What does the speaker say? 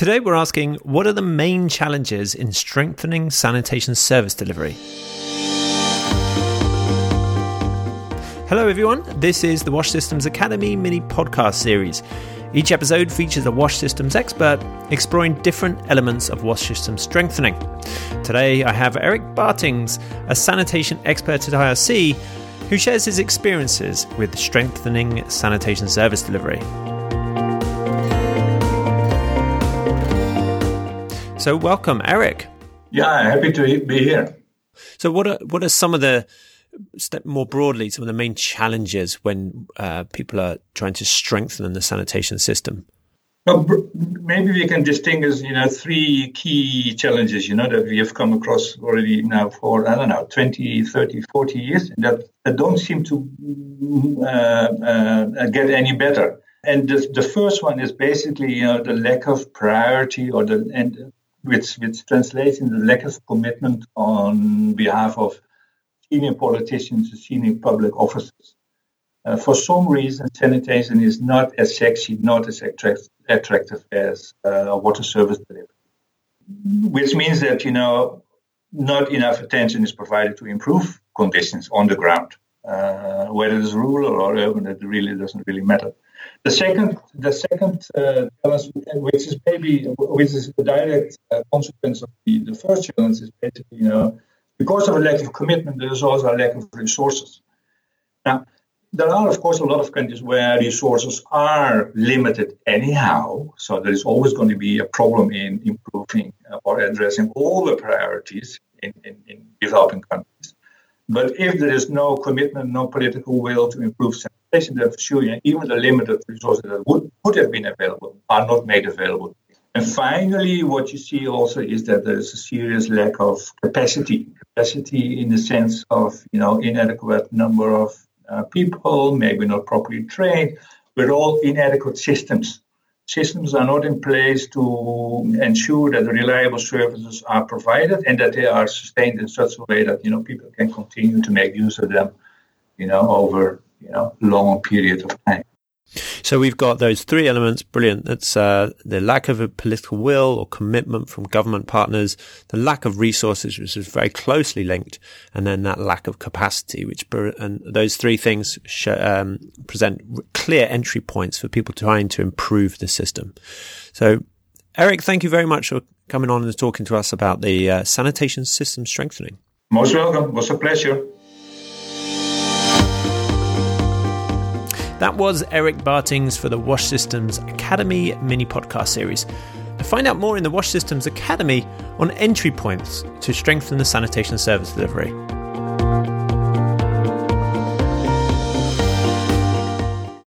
Today, we're asking what are the main challenges in strengthening sanitation service delivery? Hello, everyone. This is the Wash Systems Academy mini podcast series. Each episode features a wash systems expert exploring different elements of wash system strengthening. Today, I have Erick Baetings, a sanitation expert at IRC, who shares his experiences with strengthening sanitation service delivery. So, welcome, Erick. Yeah, happy to be here. So, what are what are some of the step more broadly some of the main challenges when uh, people are trying to strengthen the sanitation system? Well, maybe we can distinguish, you know, three key challenges, you know, that we have come across already now for, I don't know, 20, 30, 40 years that, that don't seem to uh, uh, get any better. And the, the first one is basically, you know, the lack of priority or the, and which, which translates in the lack of commitment on behalf of senior politicians and senior public officers. Uh, for some reason, sanitation is not as sexy, not as attract- attractive as uh, water service delivery, which means that you know not enough attention is provided to improve conditions on the ground, uh, whether it's rural or urban. It really doesn't really matter. The second, the second uh, challenge, which is maybe which is a direct uh, consequence of the, the first challenge, is basically you know because of a lack of commitment, there is also a lack of resources. Now, there are, of course, a lot of countries where resources are limited anyhow. So there is always going to be a problem in improving uh, or addressing all the priorities in, in, in, developing countries. But if there is no commitment, no political will to improve sanitation, then for sure, even the limited resources that would, would have been available are not made available and finally, what you see also is that there's a serious lack of capacity. Capacity in the sense of, you know, inadequate number of uh, people, maybe not properly trained, but all inadequate systems. Systems are not in place to ensure that reliable services are provided and that they are sustained in such a way that, you know, people can continue to make use of them, you know, over, you know, long period of time. So we've got those three elements. Brilliant. That's uh, the lack of a political will or commitment from government partners, the lack of resources, which is very closely linked, and then that lack of capacity, which and those three things show, um, present clear entry points for people trying to improve the system. So, Erick, thank you very much for coming on and talking to us about the uh, sanitation system strengthening. Most welcome. It was a pleasure. That was Erick Baetings for the Wash Systems Academy mini podcast series. To find out more in the Wash Systems Academy on entry points to strengthen the sanitation service delivery.